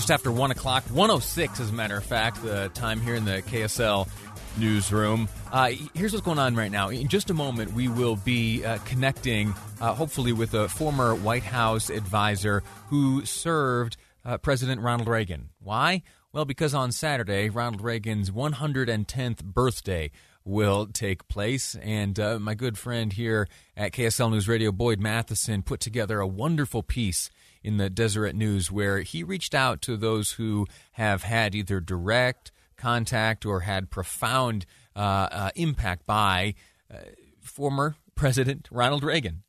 Just after 1 o'clock, 106 as a matter of fact, the time here in the KSL newsroom. Uh, here's what's going on right now. In just a moment, we will be uh, connecting, uh, hopefully, with a former White House advisor who served uh, President Ronald Reagan. Why? Well, because on Saturday, Ronald Reagan's 110th birthday will take place. And uh, my good friend here at KSL News Radio, Boyd Matheson, put together a wonderful piece in the Deseret News where he reached out to those who have had either direct contact or had profound uh, uh, impact by uh, former President Ronald Reagan.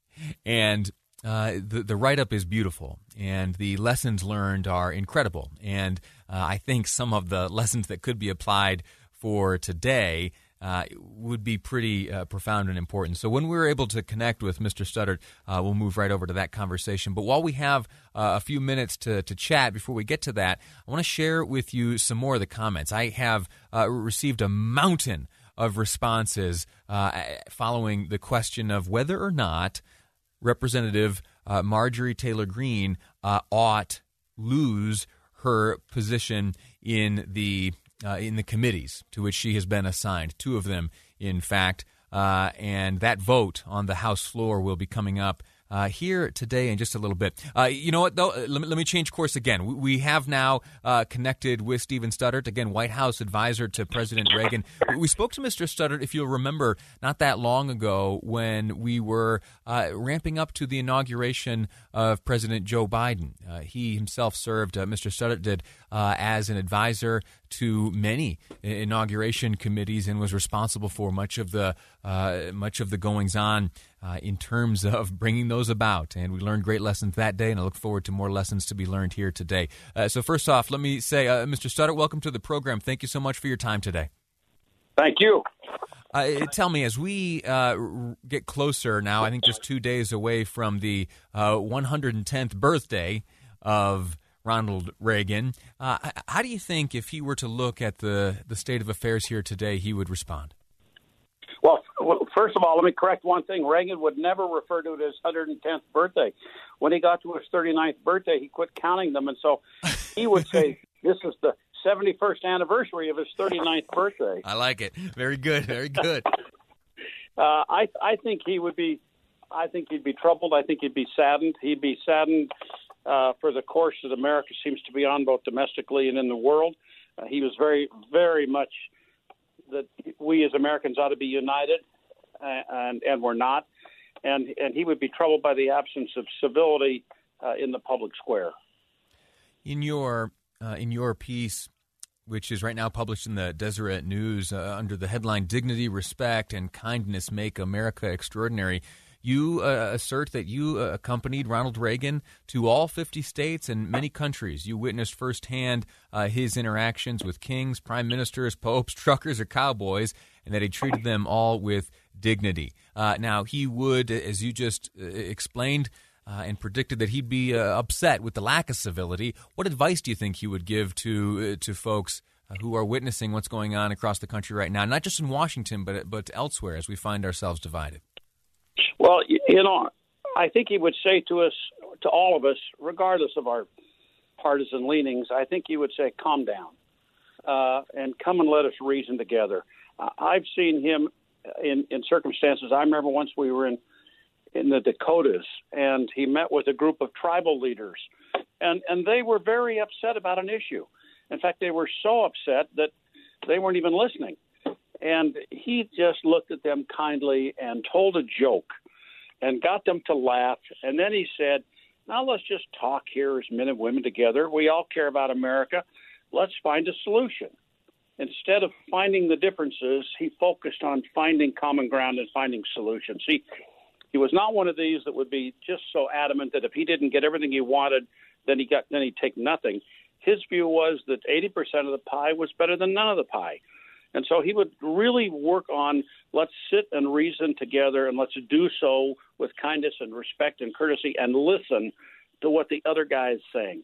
And uh, the, the write up is beautiful, and the lessons learned are incredible. And uh, I think some of the lessons that could be applied for today uh, would be pretty uh, profound and important. So when we're able to connect with Mr. Studdert, uh, we'll move right over to that conversation. But while we have uh, a few minutes to, to chat before we get to that, I want to share with you some more of the comments. I have uh, received a mountain of responses following the question of whether or not Representative Marjorie Taylor Greene ought lose her position in the uh, in the committees to which she has been assigned, two of them, in fact. Uh, and that vote on the House floor will be coming up uh, here today in just a little bit. Uh, you know what, though? Let me, let me, change course again. We, we have now uh, connected with Stephen Studdert, again, White House advisor to President Reagan. We spoke to Mr. Studdert, if you'll remember, not that long ago when we were uh, ramping up to the inauguration of President Joe Biden. Uh, he himself served, uh, Mr. Studdert did, as an advisor to many inauguration committees and was responsible for much of the much of the goings on uh, in terms of bringing those about. And we learned great lessons that day, and I look forward to more lessons to be learned here today. Uh, so, first off, let me say, uh, Mr. Studdert, welcome to the program. Thank you so much for your time today. Thank you. Uh, tell me, as we uh, get closer now, I think just two days away from the 110th uh, birthday of Ronald Reagan, how do you think if he were to look at the, the state of affairs here today, he would respond? Well, well, first of all, let me correct one thing. Reagan would never refer to it as 110th birthday. When he got to his 39th birthday, he quit counting them, and so he would say, "This is the 71st anniversary of his 39th birthday." I like it. Very good. Very good. uh, I I think he would be. I think he'd be troubled. I think he'd be saddened. He'd be saddened uh, for the course that America seems to be on, both domestically and in the world. Uh, he was very, very much that we as Americans ought to be united, and and we're not, and and he would be troubled by the absence of civility uh, in the public square. In your uh, in your piece, which is right now published in the Deseret News uh, under the headline "Dignity, Respect, and Kindness Make America Extraordinary." You uh, assert that you uh, accompanied Ronald Reagan to all 50 states and many countries. You witnessed firsthand uh, his interactions with kings, prime ministers, popes, truckers, or cowboys, and that he treated them all with dignity. Uh, now, he would, as you just uh, explained, and predicted that he'd be upset with the lack of civility. What advice do you think he would give to to folks who are witnessing what's going on across the country right now, not just in Washington, but but elsewhere, as we find ourselves divided? Well, you know, I think he would say to us, to all of us, regardless of our partisan leanings, I think he would say, calm down uh, and come and let us reason together. I've seen him in, in circumstances. I remember once we were in in the Dakotas, and he met with a group of tribal leaders, and and they were very upset about an issue. In fact, they were so upset that they weren't even listening And he just looked at them kindly and told a joke and got them to laugh. And then he said, Now let's just talk here as men and women together. We all care about America. Let's find a solution. Instead of finding the differences, he focused on finding common ground and finding solutions. He, he was not one of these that would be just so adamant that if he didn't get everything he wanted, then he got then he'd take nothing. His view was that 80% of the pie was better than none of the pie. And so he would really work on let's sit and reason together and let's do so with kindness and respect and courtesy and listen to what the other guy is saying.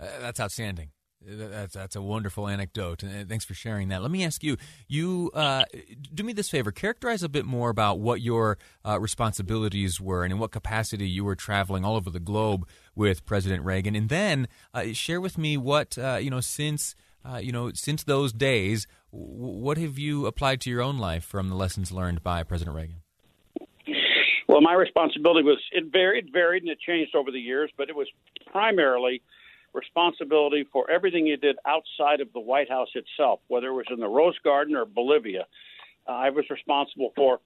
Uh, that's outstanding. That's that's a wonderful anecdote, and thanks for sharing that. Let me ask you: you uh, do me this favor, characterize a bit more about what your uh, responsibilities were, and in what capacity you were traveling all over the globe with President Reagan, and then uh, share with me what uh, you know since uh, you know since those days, what have you applied to your own life from the lessons learned by President Reagan? Well, my responsibility was it varied, varied, and it changed over the years, but it was primarily responsibility for everything he did outside of the White House itself, whether it was in the Rose Garden or Bolivia. Uh, I was responsible for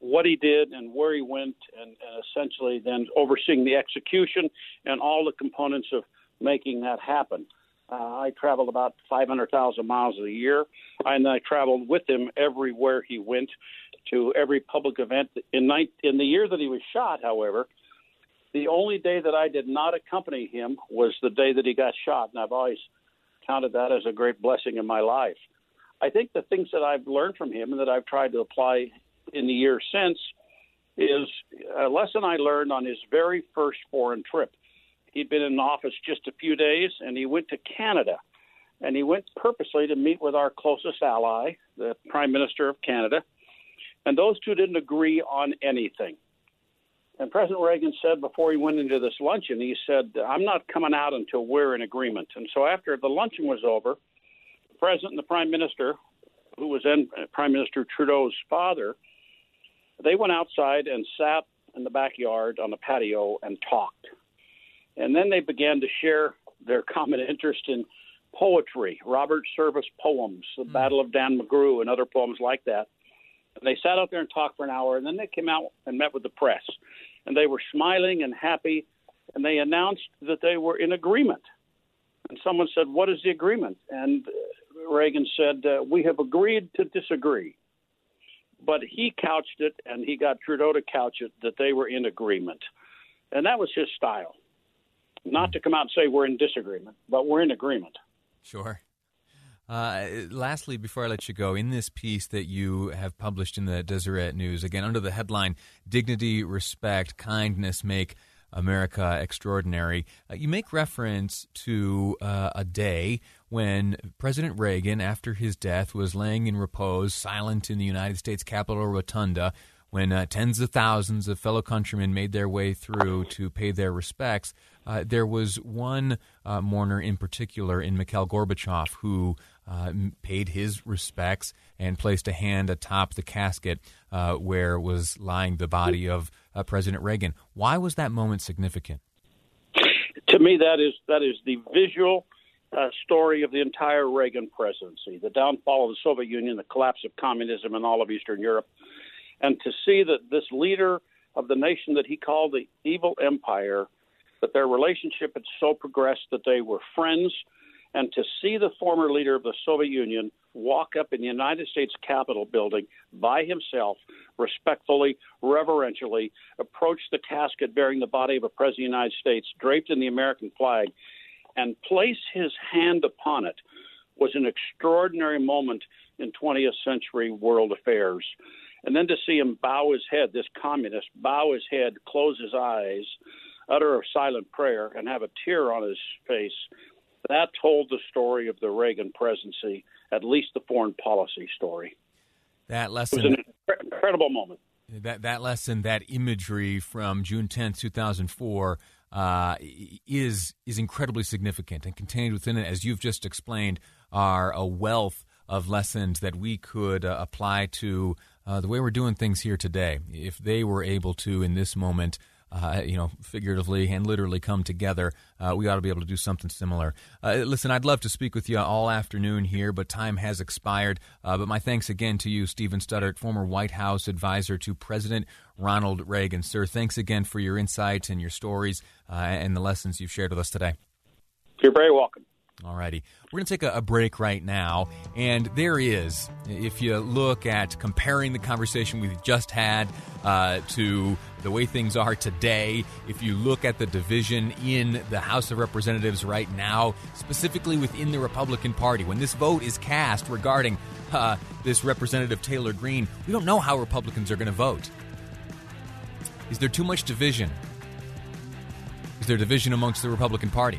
what he did and where he went, and, and essentially then overseeing the execution and all the components of making that happen. Uh, I traveled about 500,000 miles a year, and I traveled with him everywhere he went to every public event. In, in the year that he was shot, however, the only day that I did not accompany him was the day that he got shot, and I've always counted that as a great blessing in my life. I think the things that I've learned from him and that I've tried to apply in the years since is a lesson I learned on his very first foreign trip. He'd been in office just a few days, and he went to Canada. And he went purposely to meet with our closest ally, the Prime Minister of Canada. And those two didn't agree on anything. And President Reagan said before he went into this luncheon, he said, I'm not coming out until we're in agreement. And so after the luncheon was over, the President and the Prime Minister, who was then Prime Minister Trudeau's father, they went outside and sat in the backyard on the patio and talked. And then they began to share their common interest in poetry, Robert Service poems, The mm. Battle of Dan McGrew, and other poems like that. And they sat out there and talked for an hour, and then they came out and met with the press. And they were smiling and happy, and they announced that they were in agreement. And someone said, What is the agreement? And Reagan said, uh, We have agreed to disagree. But he couched it, and he got Trudeau to couch it, that they were in agreement. And that was his style. Not to come out and say we're in disagreement, but we're in agreement. Sure. Uh, lastly, before I let you go, in this piece that you have published in the Deseret News, again under the headline "Dignity, Respect, Kindness Make America Extraordinary," uh, you make reference to uh, a day when President Reagan, after his death, was laying in repose, silent in the United States Capitol rotunda, when uh, tens of thousands of fellow countrymen made their way through to pay their respects. Uh, there was one uh, mourner in particular in Mikhail Gorbachev who uh, paid his respects and placed a hand atop the casket uh, where was lying the body of uh, President Reagan. Why was that moment significant? To me, that is that is the visual uh, story of the entire Reagan presidency: the downfall of the Soviet Union, the collapse of communism in all of Eastern Europe, and to see that this leader of the nation that he called the evil empire, that their relationship had so progressed that they were friends and to see the former leader of the Soviet Union walk up in the United States Capitol building by himself, respectfully, reverentially, approach the casket bearing the body of a president of the United States draped in the American flag, and place his hand upon it was an extraordinary moment in 20th century world affairs. And then to see him bow his head, this communist, bow his head, close his eyes, utter a silent prayer, and have a tear on his face that told the story of the Reagan presidency, at least the foreign policy story. That lesson it was an incredible moment. That that lesson, that imagery from June 10th, 2004, uh, is is incredibly significant, and contained within it, as you've just explained, are a wealth of lessons that we could uh, apply to uh, the way we're doing things here today. If they were able to, in this moment, uh, you know, figuratively and literally come together, uh, we ought to be able to do something similar. Uh, listen, I'd love to speak with you all afternoon here, but time has expired. Uh, but my thanks again to you, Stephen Studdert, former White House advisor to President Ronald Reagan. Sir, thanks again for your insights and your stories uh, and the lessons you've shared with us today. You're very welcome. All righty. We're going to take a, a, break right now. And there is, if you look at comparing the conversation we've just had uh, to the way things are today, if you look at the division in the House of Representatives right now, specifically within the Republican Party, when this vote is cast regarding uh, this Representative Taylor Greene, we don't know how Republicans are going to vote. Is there too much division? Is there division amongst the Republican Party?